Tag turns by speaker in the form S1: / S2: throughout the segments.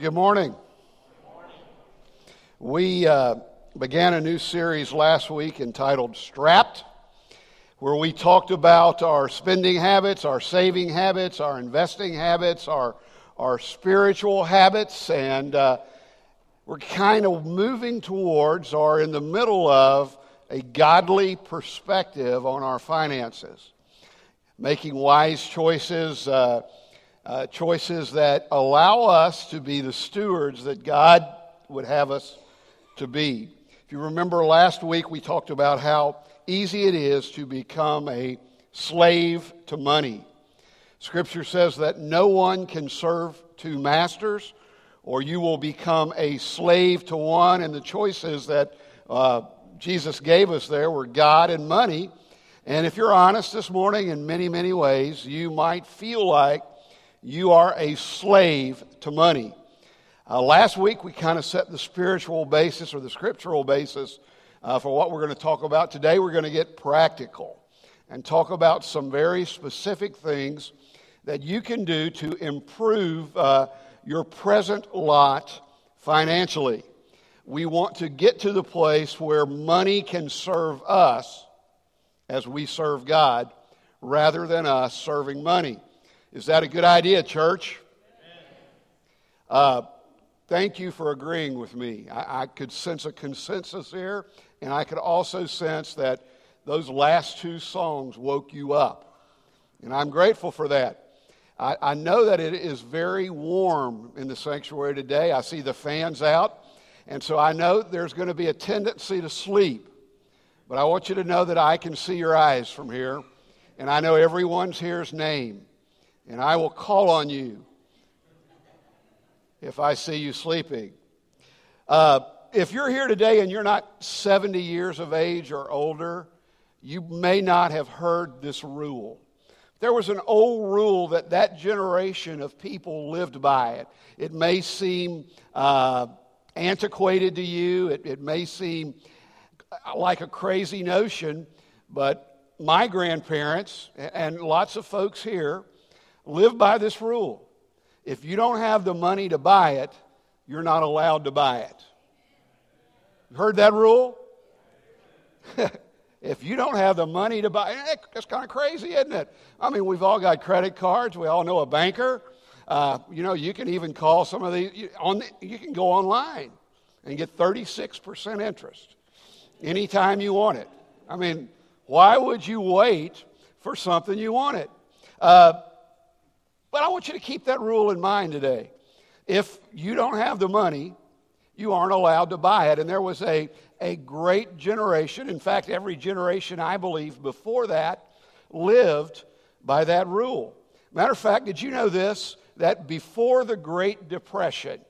S1: Good morning. We uh, began a new series last week entitled Strapped, where we talked about our spending habits, our saving habits, our investing habits, our, our spiritual habits, and uh, we're kind of moving towards or in the middle of a godly perspective on our finances, making wise choices. Uh, uh, choices that allow us to be the stewards that God would have us to be. If you remember last week, we talked about how easy it is to become a slave to money. Scripture says that no one can serve two masters, or you will become a slave to one. And the choices that uh, Jesus gave us there were God and money. And if you're honest this morning, in many, many ways, you might feel like you are a slave to money. Uh, last week, we kind of set the spiritual basis or the scriptural basis uh, for what we're going to talk about. Today, we're going to get practical and talk about some very specific things that you can do to improve uh, your present lot financially. We want to get to the place where money can serve us as we serve God rather than us serving money. Is that a good idea, church? Uh, thank you for agreeing with me. I, I, could sense a consensus here, and I could also sense that those last two songs woke you up. And I'm grateful for that. I, I know that it is very warm in the sanctuary today. I see the fans out, and so I know there's going to be a tendency to sleep. But I want you to know that I can see your eyes from here, and I know everyone's here's name and I will call on you if I see you sleeping. Uh, if you're here today and you're not 70 years of age or older, you may not have heard this rule. There was an old rule that that generation of people lived by. It, it may seem uh, antiquated to you, it, it may seem like a crazy notion, but my grandparents and lots of folks here live by this rule. If you don't have the money to buy it, you're not allowed to buy it. You Heard that rule? if you don't have the money to buy it, that's kind of crazy, isn't it? I mean, we've all got credit cards. We all know a banker. Uh, you know, you can even call some of these. On the, you can go online and get 36% interest anytime you want it. I mean, why would you wait for something you wanted? Uh, but I want you to keep that rule in mind today. If you don't have the money, you aren't allowed to buy it. And there was a, a great generation, in fact, every generation I believe before that lived by that rule. Matter of fact, did you know this? That before the Great Depression,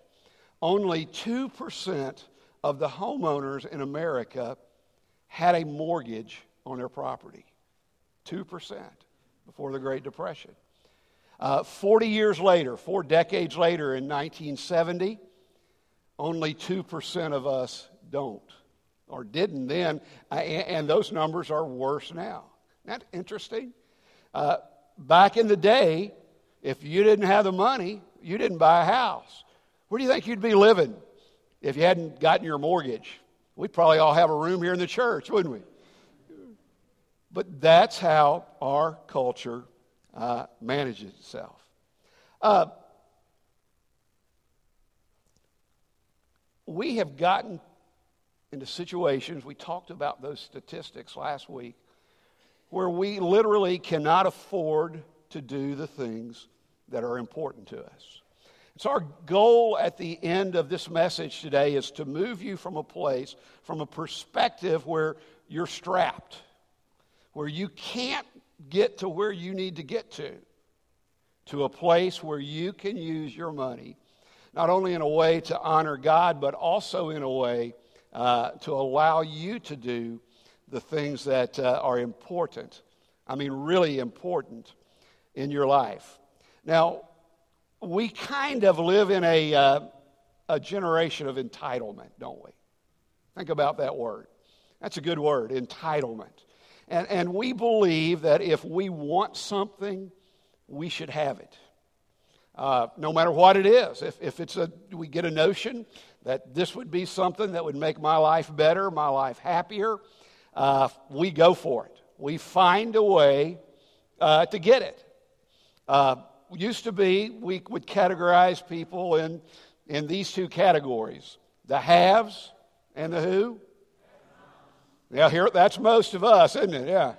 S1: only 2% of the homeowners in America had a mortgage on their property. 2% before the Great Depression. Uh, 40 years later, four decades later in 1970, only 2% of us don't or didn't then, and those numbers are worse now. Isn't that interesting? Uh, back in the day, if you didn't have the money, you didn't buy a house. Where do you think you'd be living if you hadn't gotten your mortgage? We'd probably all have a room here in the church, wouldn't we? But that's how our culture uh, manages itself. Uh, we have gotten into situations, we talked about those statistics last week, where we literally cannot afford to do the things that are important to us. So, our goal at the end of this message today is to move you from a place, from a perspective where you're strapped, where you can't get to where you need to get to, to a place where you can use your money, not only in a way to honor God, but also in a way uh, to allow you to do the things that uh, are important. I mean, really important in your life. Now, we kind of live in a, uh, a generation of entitlement, don't we? Think about that word. That's a good word, entitlement. And, and we believe that if we want something, we should have it. Uh, no matter what it is. If, if it's a, we get a notion that this would be something that would make my life better, my life happier, uh, we go for it. We find a way uh, to get it. Uh, used to be, we would categorize people in, in these two categories the haves and the who. Yeah, here, that's most of us, isn't it? Yeah.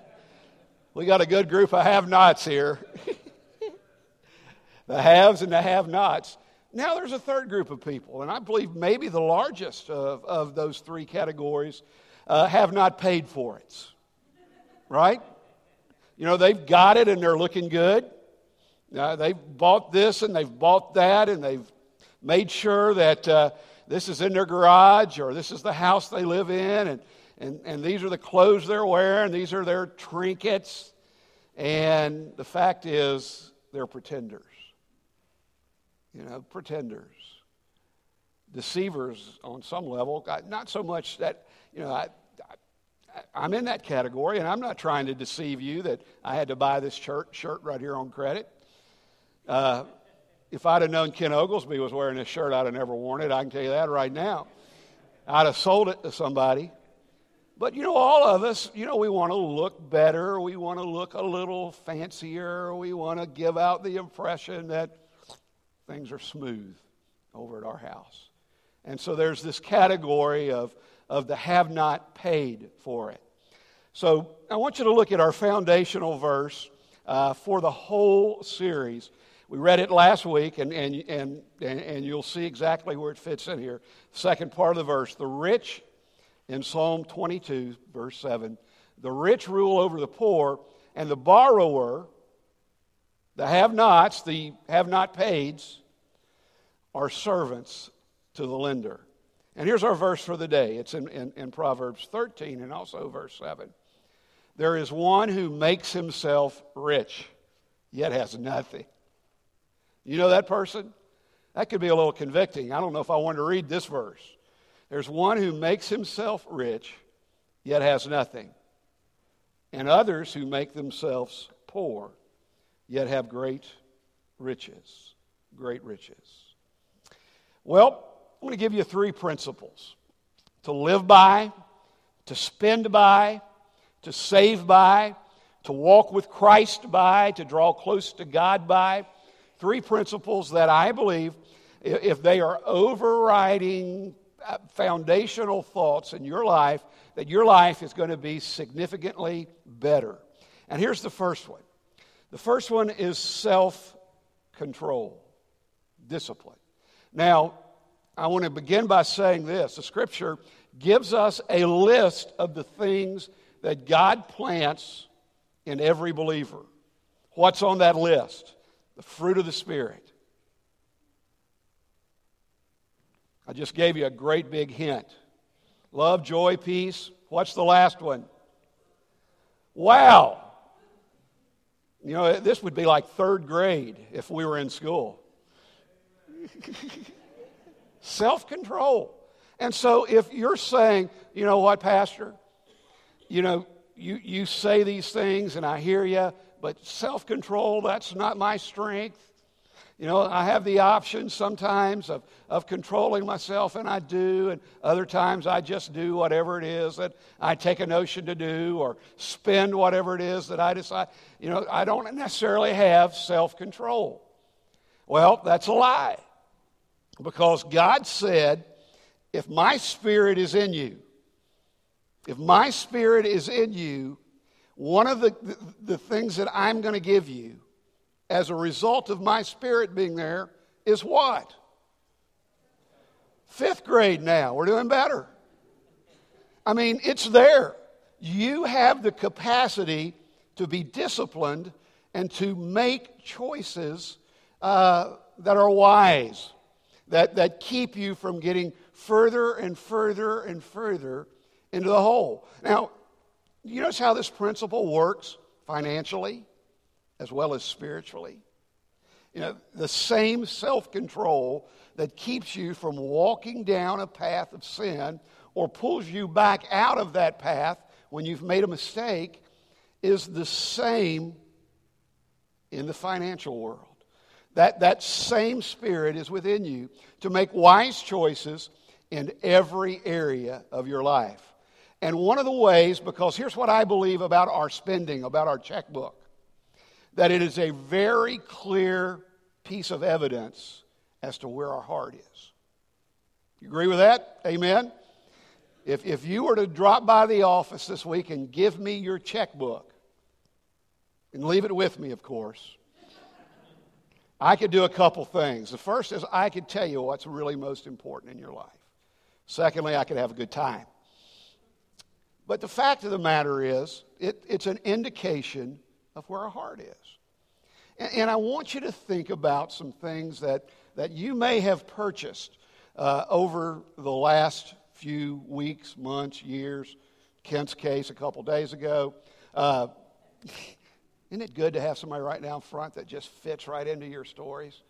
S1: We got a good group of have nots here. the haves and the have nots. Now there's a third group of people, and I believe maybe the largest of, of those three categories uh, have not paid for it. Right? You know, they've got it and they're looking good. Uh, they've bought this and they've bought that and they've made sure that uh, this is in their garage or this is the house they live in and, and, and these are the clothes they're wearing, these are their trinkets. And the fact is, they're pretenders. You know, pretenders. Deceivers on some level. Not so much that, you know, I, I, am in that category, and I'm not trying to deceive you that I had to buy this shirt, shirt right here on credit. Uh, if I'd have known Ken Oglesby was wearing this shirt, I'd have never worn it. I can tell you that right now. I'd have sold it to somebody. But you know, all of us, you know, we want to look better. We want to look a little fancier. We want to give out the impression that things are smooth over at our house. And so there's this category of, of the have not paid for it. So I want you to look at our foundational verse uh, for the whole series. We read it last week, and, and, and, and you'll see exactly where it fits in here. Second part of the verse The rich, in Psalm 22, verse 7, the rich rule over the poor, and the borrower, the have nots, the have not paids, are servants to the lender. And here's our verse for the day it's in, in, in Proverbs 13 and also verse 7. There is one who makes himself rich, yet has nothing. You know that person? That could be a little convicting. I don't know if I want to read this verse. There's one who makes himself rich, yet has nothing, and others who make themselves poor, yet have great riches. Great riches. Well, I'm going to give you three principles to live by, to spend by, to save by, to walk with Christ by, to draw close to God by. Three principles that I believe, if they are overriding foundational thoughts in your life, that your life is going to be significantly better. And here's the first one the first one is self control, discipline. Now, I want to begin by saying this the scripture gives us a list of the things that God plants in every believer. What's on that list? The fruit of the Spirit. I just gave you a great big hint love, joy, peace. What's the last one? Wow. You know, this would be like third grade if we were in school. Self control. And so if you're saying, you know what, Pastor, you know, you, you say these things and I hear you, but self control, that's not my strength. You know, I have the option sometimes of, of controlling myself, and I do, and other times I just do whatever it is that I take a notion to do or spend whatever it is that I decide. You know, I don't necessarily have self control. Well, that's a lie. Because God said, if my spirit is in you, if my spirit is in you, one of the, the, the things that I'm going to give you as a result of my spirit being there is what? Fifth grade now. We're doing better. I mean, it's there. You have the capacity to be disciplined and to make choices uh, that are wise, that, that keep you from getting further and further and further into the hole. Now, you notice how this principle works financially as well as spiritually? You know, the same self control that keeps you from walking down a path of sin or pulls you back out of that path when you've made a mistake is the same in the financial world. That, that same Spirit is within you to make wise choices in every area of your life. And one of the ways, because here's what I believe about our spending, about our checkbook, that it is a very clear piece of evidence as to where our heart is. You agree with that? Amen? If, if you were to drop by the office this week and give me your checkbook, and leave it with me, of course, I could do a couple things. The first is I could tell you what's really most important in your life. Secondly, I could have a good time. But the fact of the matter is, it, it's an indication of where our heart is. And, and, I want you to think about some things that, that you may have purchased uh, over the last few weeks, months, years. Kent's case a couple days ago. Uh, isn't it good to have somebody right down front that just fits right into your stories?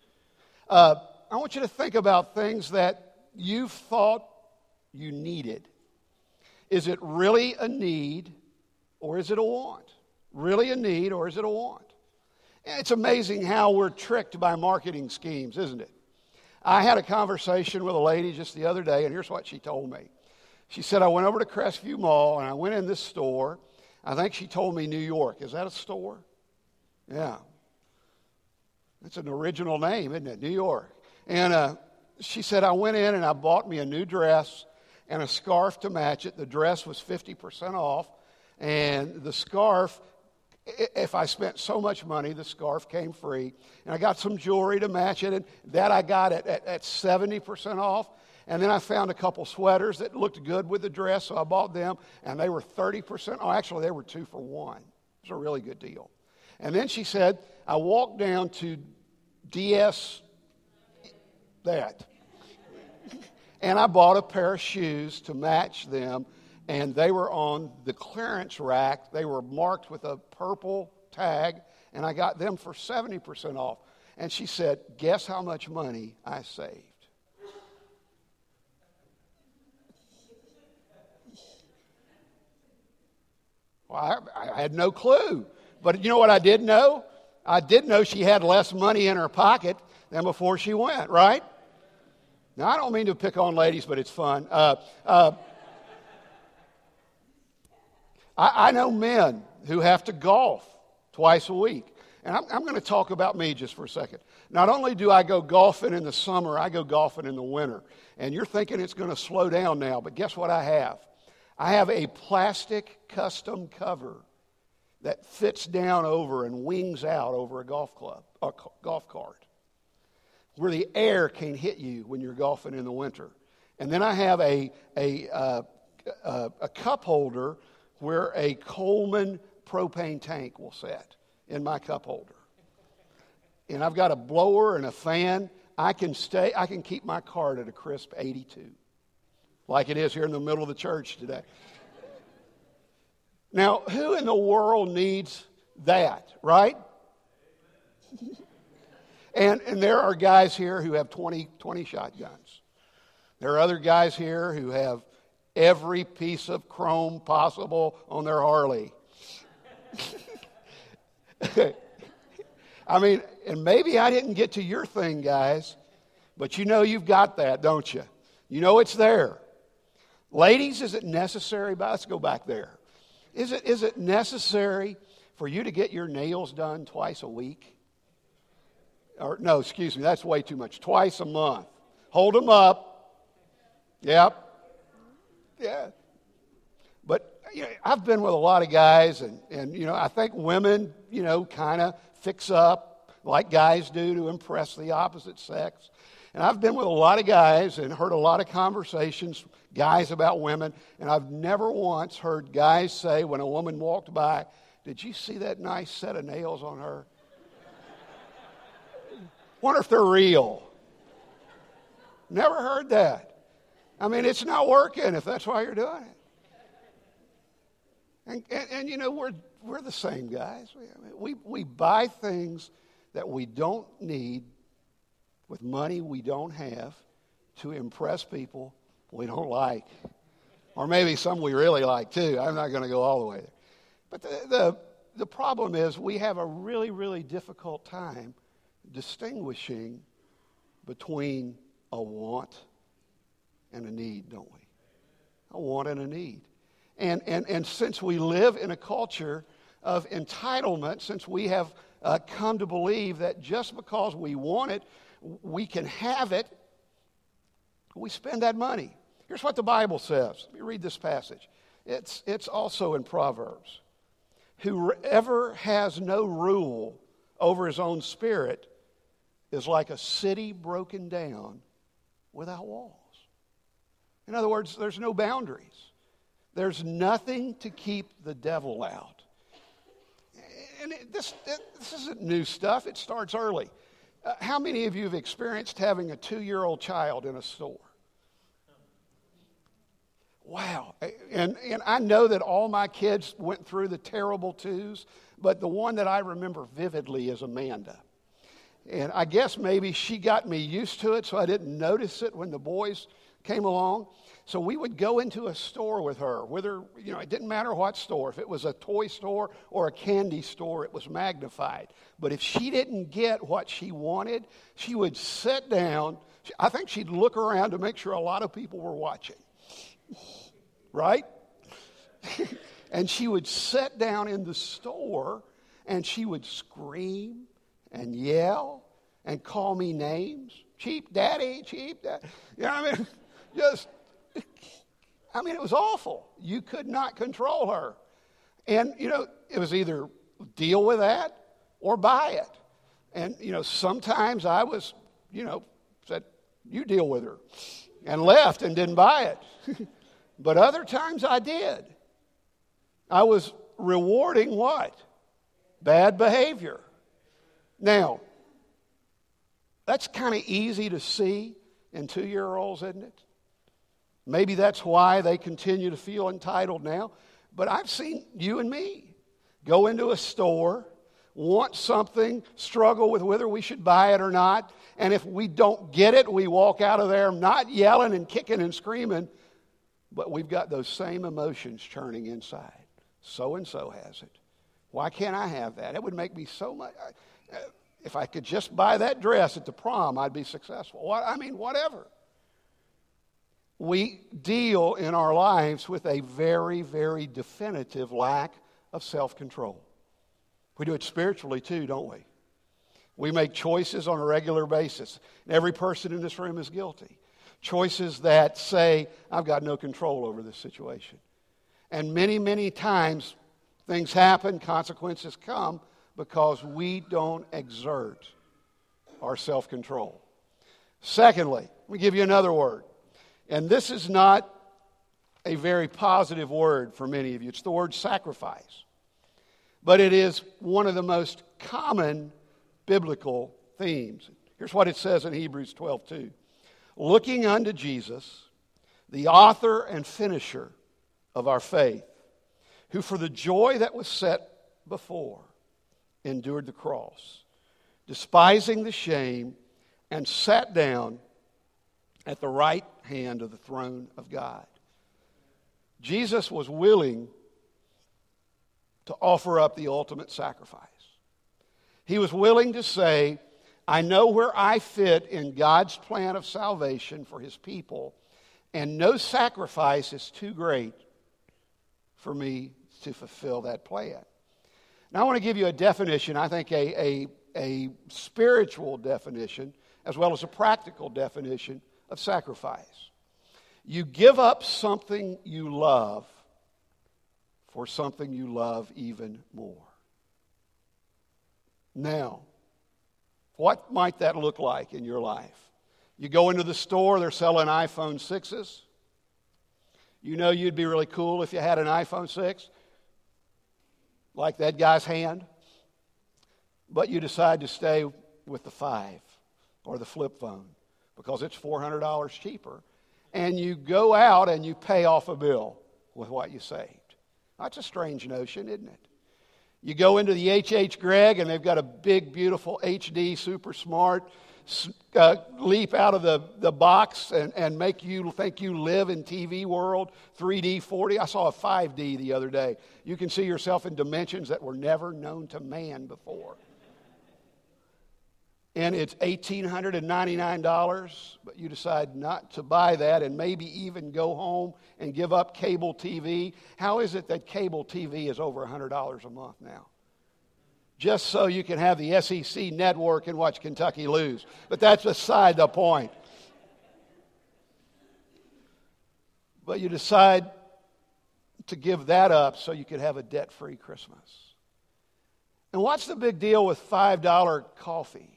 S1: Uh, I want you to think about things that you thought you needed. Is it really a need or is it a want? Really a need or is it a want? It's amazing how we're tricked by marketing schemes, isn't it? I had a conversation with a lady just the other day, and here's what she told me. She said, I went over to Crestview Mall and I went in this store. I think she told me New York. Is that a store? Yeah. It's an original name, isn't it? New York. And uh, she said, I went in and I bought me a new dress and a scarf to match it. The dress was 50% off, and the scarf if I spent so much money, the scarf came free. And I got some jewelry to match it, and that I got at, at, at 70% off. And then I found a couple sweaters that looked good with the dress, so I bought them, and they were 30%. Oh, actually, they were two for one. It was a really good deal. And then she said, I walked down to DS that. and I bought a pair of shoes to match them and they were on the clearance rack. They were marked with a purple tag, and I got them for 70% off. And she said, Guess how much money I saved? Well, I, I had no clue. But you know what I did know? I did know she had less money in her pocket than before she went, right? Now, I don't mean to pick on ladies, but it's fun. Uh, uh, I, I know men who have to golf twice a week. And I'm, I'm going to talk about me just for a second. Not only do I go golfing in the summer, I go golfing in the winter. And you're thinking it's going to slow down now, but guess what I have? I have a plastic custom cover that fits down over and wings out over a golf club, a golf cart, where the air can hit you when you're golfing in the winter. And then I have a, a, uh, a, a cup holder where a Coleman propane tank will set in my cup holder. And I've got a blower and a fan. I can stay, I can keep my cart at a crisp 82, like it is here in the middle of the church today. Now, who in the world needs that, right? and, and there are guys here who have 20, 20 shotguns. There are other guys here who have every piece of chrome possible on their Harley. I mean, and maybe I didn't get to your thing, guys, but you know you've got that, don't you? You know it's there. Ladies, is it necessary? Let's go back there. Is it, is it necessary for you to get your nails done twice a week? Or, no, excuse me, that's way too much. Twice a month. Hold them up. Yep. Yeah. But you know, I've been with a lot of guys, and, and you know, I think women, you know, kind of fix up like guys do to impress the opposite sex. And I've been with a lot of guys and heard a lot of conversations, guys about women, and I've never once heard guys say when a woman walked by, Did you see that nice set of nails on her? Wonder if they're real. Never heard that. I mean, it's not working if that's why you're doing it. And, and, and you know, we're, we're the same guys. We, we, we buy things that we don't need with money we don't have to impress people we don't like. Or maybe some we really like too. I'm not going to go all the way there. But the, the, the problem is we have a really, really difficult time distinguishing between a want and a need, don't we? A want and a need. And, and, and since we live in a culture of entitlement, since we have uh, come to believe that just because we want it, we can have it, we spend that money. Here's what the Bible says. Let me read this passage. It's, it's also in Proverbs. Whoever has no rule over his own spirit is like a city broken down without walls. In other words, there's no boundaries. There's nothing to keep the devil out. And this, this isn't new stuff, it starts early. Uh, how many of you have experienced having a two year old child in a store? Wow. And, and I know that all my kids went through the terrible twos, but the one that I remember vividly is Amanda. And I guess maybe she got me used to it, so I didn't notice it when the boys came along. So we would go into a store with her, whether, you know, it didn't matter what store. If it was a toy store or a candy store, it was magnified. But if she didn't get what she wanted, she would sit down. I think she'd look around to make sure a lot of people were watching. Right? and she would sit down in the store and she would scream and yell and call me names. Cheap daddy, cheap daddy. You know what I mean? Just I mean, it was awful. You could not control her. And, you know, it was either deal with that or buy it. And, you know, sometimes I was, you know, said, you deal with her, and left and didn't buy it. but other times I did. I was rewarding what? Bad behavior. Now, that's kind of easy to see in two year olds, isn't it? Maybe that's why they continue to feel entitled now. But I've seen you and me go into a store, want something, struggle with whether we should buy it or not. And if we don't get it, we walk out of there not yelling and kicking and screaming, but we've got those same emotions churning inside. So and so has it. Why can't I have that? It would make me so much. Uh, if I could just buy that dress at the prom, I'd be successful. I mean, whatever we deal in our lives with a very, very definitive lack of self control. We do it spiritually too, don't we? We make choices on a regular basis. Every person in this room is guilty. Choices that say, I've got no control over this situation. And many, many times things happen, consequences come because we don't exert our self control. Secondly, let me give you another word and this is not a very positive word for many of you. It's the word sacrifice. But it is one of the most common biblical themes. Here's what it says in Hebrews 12 2. Looking unto Jesus, the author and finisher of our faith, who for the joy that was set before endured the cross, despising the shame, and sat down at the right hand of the throne of God. Jesus was willing to offer up the ultimate sacrifice. He was willing to say, I know where I fit in God's plan of salvation for his people, and no sacrifice is too great for me to fulfill that plan. Now, I want to give you a definition, I think a, a, a spiritual definition, as well as a practical definition of sacrifice. You give up something you love for something you love even more. Now, what might that look like in your life? You go into the store, they're selling iPhone 6s. You know you'd be really cool if you had an iPhone 6, like that guy's hand. But you decide to stay with the 5 or the flip phone because it's $400 cheaper. And you go out and you pay off a bill with what you saved. That's a strange notion, isn't it? You go into the HH Gregg and they've got a big, beautiful HD, super smart, uh, leap out of the, the box and, and make you think you live in TV world, 3D, 4D. I saw a 5D the other day. You can see yourself in dimensions that were never known to man before. And it's $1,899, but you decide not to buy that and maybe even go home and give up cable TV, how is it that cable TV is over $100 a month now? Just so you can have the SEC network and watch Kentucky lose. But that's beside the point. But you decide to give that up so you could have a debt free Christmas. And what's the big deal with $5 coffee?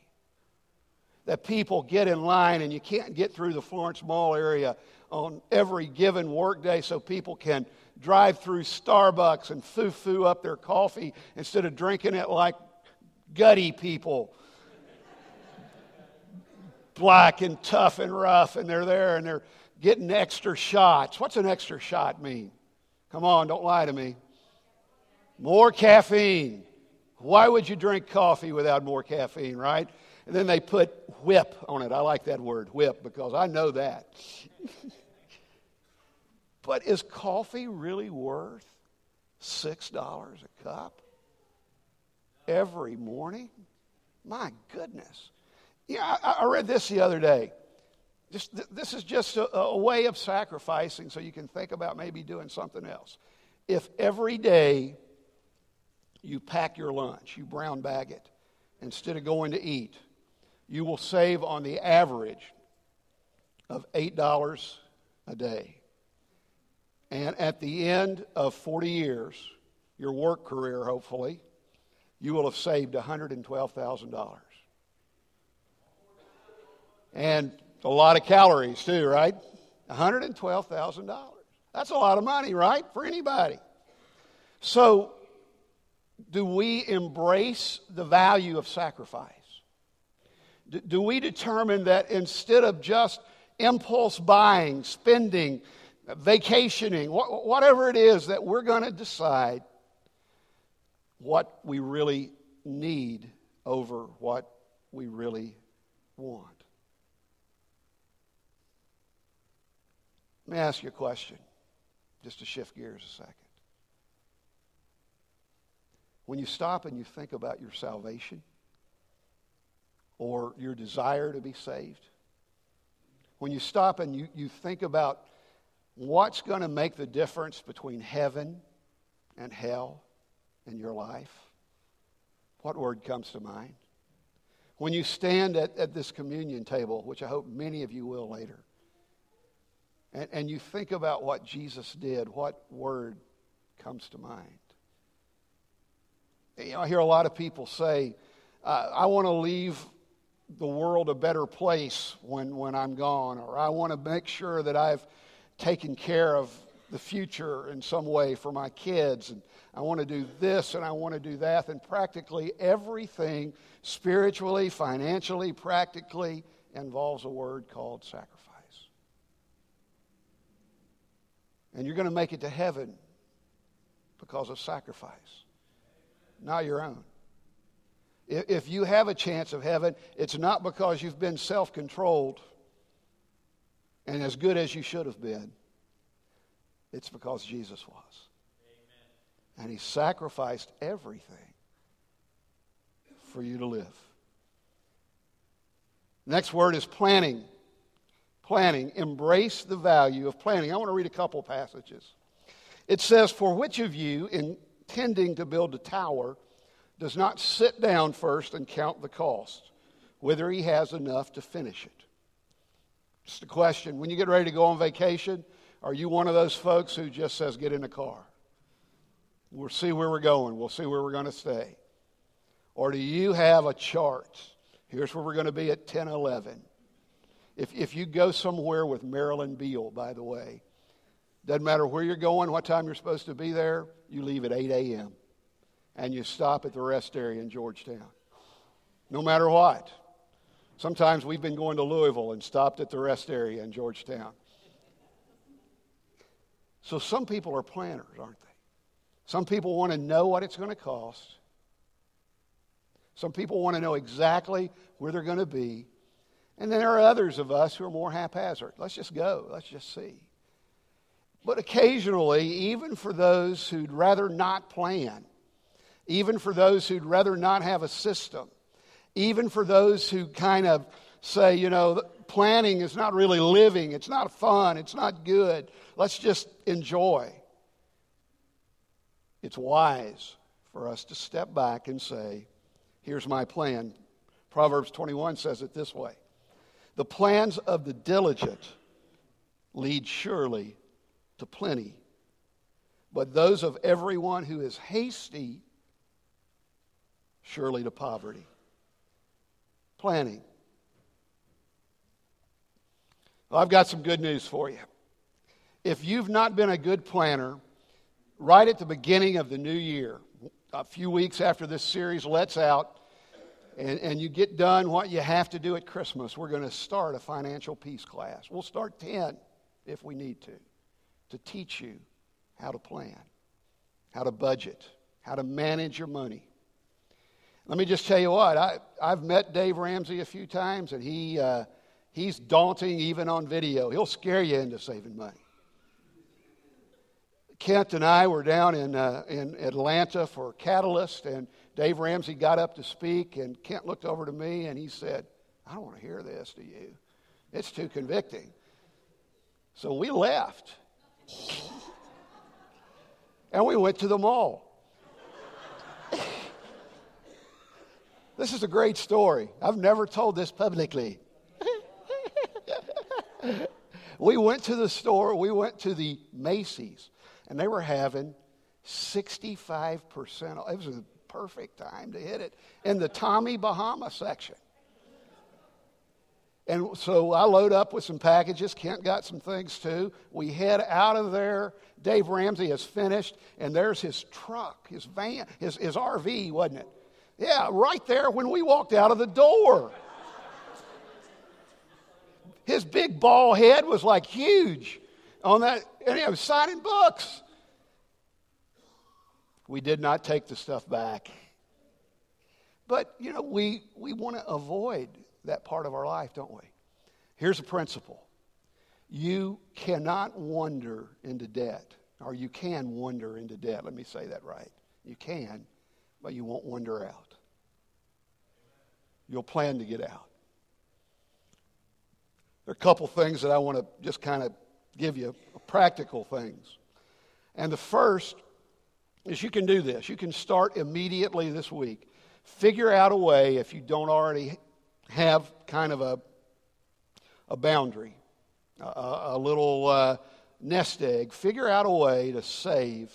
S1: That people get in line and you can't get through the Florence Mall area on every given workday so people can drive through Starbucks and foo foo up their coffee instead of drinking it like gutty people. Black and tough and rough, and they're there and they're getting extra shots. What's an extra shot mean? Come on, don't lie to me. More caffeine. Why would you drink coffee without more caffeine, right? And then they put whip on it. I like that word, whip, because I know that. but is coffee really worth $6 a cup every morning? My goodness. Yeah, I, I read this the other day. Just, this is just a, a way of sacrificing so you can think about maybe doing something else. If every day you pack your lunch, you brown bag it, instead of going to eat, you will save on the average of $8 a day. And at the end of 40 years, your work career, hopefully, you will have saved $112,000. And a lot of calories, too, right? $112,000. That's a lot of money, right? For anybody. So, do we embrace the value of sacrifice? Do we determine that instead of just impulse buying, spending, vacationing, whatever it is, that we're going to decide what we really need over what we really want? Let me ask you a question, just to shift gears a second. When you stop and you think about your salvation or your desire to be saved, when you stop and you, you think about what's going to make the difference between heaven and hell in your life, what word comes to mind? When you stand at, at this communion table, which I hope many of you will later, and, and you think about what Jesus did, what word comes to mind? You know, I hear a lot of people say, uh, I want to leave the world a better place when, when I'm gone, or I want to make sure that I've taken care of the future in some way for my kids, and I want to do this and I want to do that, and practically everything, spiritually, financially, practically, involves a word called sacrifice. And you're going to make it to heaven because of sacrifice, not your own. If you have a chance of heaven, it's not because you've been self controlled and as good as you should have been. It's because Jesus was. Amen. And he sacrificed everything for you to live. Next word is planning planning. Embrace the value of planning. I want to read a couple passages. It says, For which of you, intending to build a tower, does not sit down first and count the cost, whether he has enough to finish it? Just a question. When you get ready to go on vacation, are you one of those folks who just says, Get in the car? We'll see where we're going. We'll see where we're going to stay. Or do you have a chart? Here's where we're going to be at 10 11. If, if you go somewhere with Marilyn Beal, by the way, doesn't matter where you're going, what time you're supposed to be there, you leave at 8 a.m. and you stop at the rest area in Georgetown. No matter what. Sometimes we've been going to Louisville and stopped at the rest area in Georgetown. So some people are planners, aren't they? Some people want to know what it's going to cost. Some people want to know exactly where they're going to be and then there are others of us who are more haphazard. Let's just go, let's just see. But occasionally, even for those who'd rather not plan, even for those who'd rather not have a system, even for those who kind of say, you know, planning is not really living, it's not fun, it's not good. Let's just enjoy. It's wise for us to step back and say, here's my plan. Proverbs 21 says it this way The plans of the diligent lead surely to plenty, but those of everyone who is hasty surely to poverty. Planning. Well, I've got some good news for you. If you've not been a good planner, right at the beginning of the new year, a few weeks after this series lets out, and, and you get done what you have to do at Christmas, we're going to start a financial peace class. We'll start 10 if we need to, to teach you how to plan, how to budget, how to manage your money. Let me just tell you what, I, I've met Dave Ramsey a few times, and he, uh, he's daunting even on video. He'll scare you into saving money. Kent and I were down in, uh, in Atlanta for Catalyst, and Dave Ramsey got up to speak, and Kent looked over to me and he said, I don't want to hear this, do you? It's too convicting. So we left. and we went to the mall. this is a great story. I've never told this publicly. we went to the store, we went to the Macy's, and they were having 65%. off. It was a perfect time to hit it in the Tommy Bahama section. And so I load up with some packages. Kent got some things too. We head out of there. Dave Ramsey has finished, and there's his truck, his van, his, his RV, wasn't it? Yeah, right there when we walked out of the door. His big ball head was like huge on that, and he was signing books. We did not take the stuff back. But, you know, we, we want to avoid that part of our life, don't we? Here's a principle you cannot wander into debt, or you can wander into debt. Let me say that right. You can, but you won't wander out. You'll plan to get out. There are a couple things that I want to just kind of give you, practical things. And the first is you can do this. You can start immediately this week. Figure out a way, if you don't already have kind of a, a boundary, a, a little uh, nest egg, figure out a way to save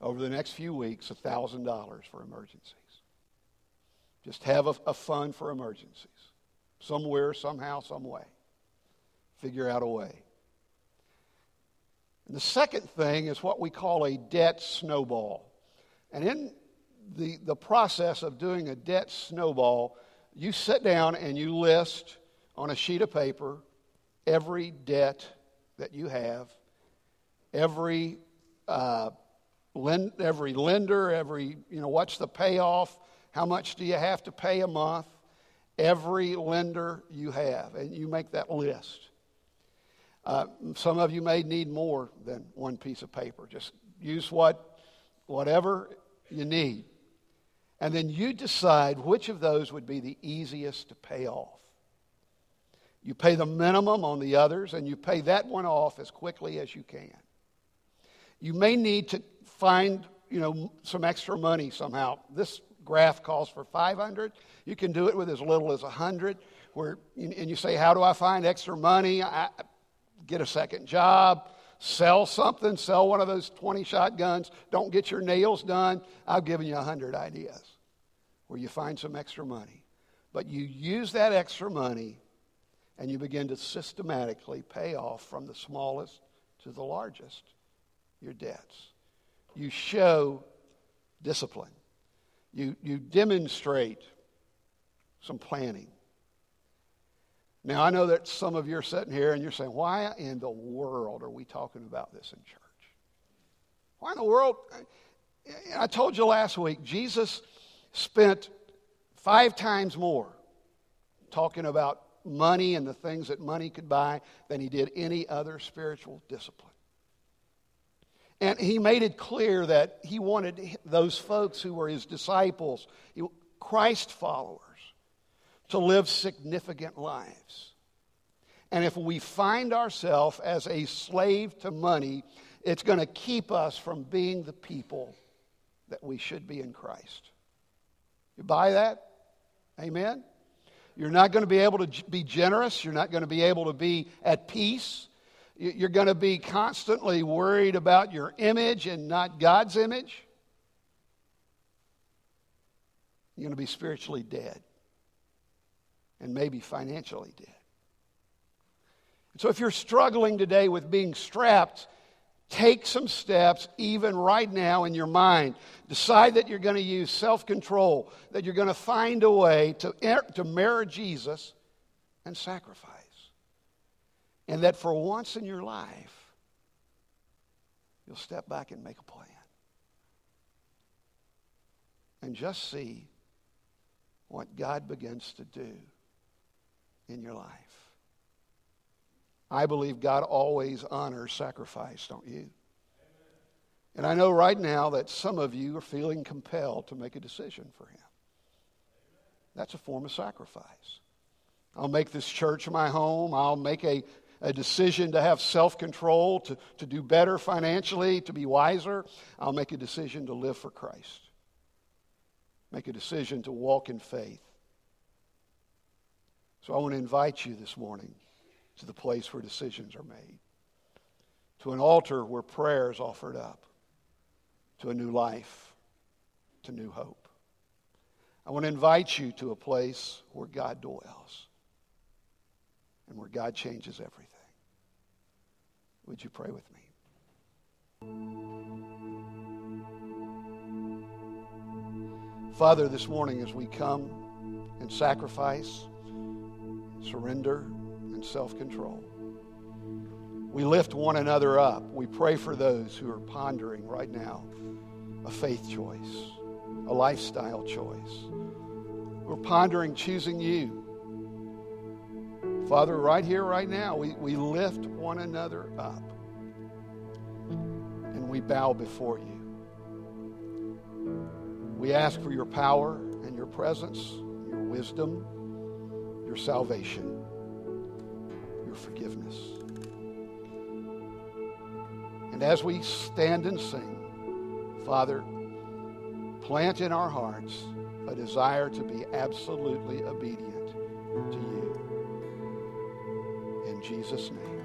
S1: over the next few weeks $1,000 for emergencies. Just have a, a fund for emergencies, somewhere, somehow, some way. Figure out a way. And the second thing is what we call a debt snowball. And in the, the process of doing a debt snowball, you sit down and you list on a sheet of paper every debt that you have, every uh, lend, every lender, every you know what's the payoff, how much do you have to pay a month, every lender you have, and you make that list. Uh, some of you may need more than one piece of paper. Just use what, whatever you need. And then you decide which of those would be the easiest to pay off. You pay the minimum on the others, and you pay that one off as quickly as you can. You may need to find, you know, some extra money somehow. This graph calls for 500. You can do it with as little as 100. Where, and you say, how do I find extra money? I, get a second job, sell something, sell one of those 20 shotguns, don't get your nails done. I've given you 100 ideas where you find some extra money. But you use that extra money and you begin to systematically pay off from the smallest to the largest your debts. You show discipline. You, you demonstrate some planning. Now, I know that some of you are sitting here and you're saying, why in the world are we talking about this in church? Why in the world? I told you last week, Jesus spent five times more talking about money and the things that money could buy than he did any other spiritual discipline. And he made it clear that he wanted those folks who were his disciples, Christ followers, to live significant lives. And if we find ourselves as a slave to money, it's going to keep us from being the people that we should be in Christ. You buy that? Amen? You're not going to be able to be generous. You're not going to be able to be at peace. You're going to be constantly worried about your image and not God's image. You're going to be spiritually dead and maybe financially dead. So if you're struggling today with being strapped, take some steps even right now in your mind. Decide that you're going to use self control, that you're going to find a way to, to marry Jesus and sacrifice. And that for once in your life, you'll step back and make a plan. And just see what God begins to do in your life. I believe God always honors sacrifice, don't you? And I know right now that some of you are feeling compelled to make a decision for Him. That's a form of sacrifice. I'll make this church my home. I'll make a, a decision to have self control, to, to do better financially, to be wiser. I'll make a decision to live for Christ. Make a decision to walk in faith. So I want to invite you this morning to the place where decisions are made, to an altar where prayer is offered up, to a new life, to new hope. I want to invite you to a place where God dwells and where God changes everything. Would you pray with me? Father, this morning as we come and sacrifice, surrender, and self control. We lift one another up. We pray for those who are pondering right now a faith choice, a lifestyle choice. We're pondering choosing you. Father, right here, right now, we, we lift one another up and we bow before you. We ask for your power and your presence, your wisdom, your salvation your forgiveness. And as we stand and sing, Father, plant in our hearts a desire to be absolutely obedient to you. In Jesus' name.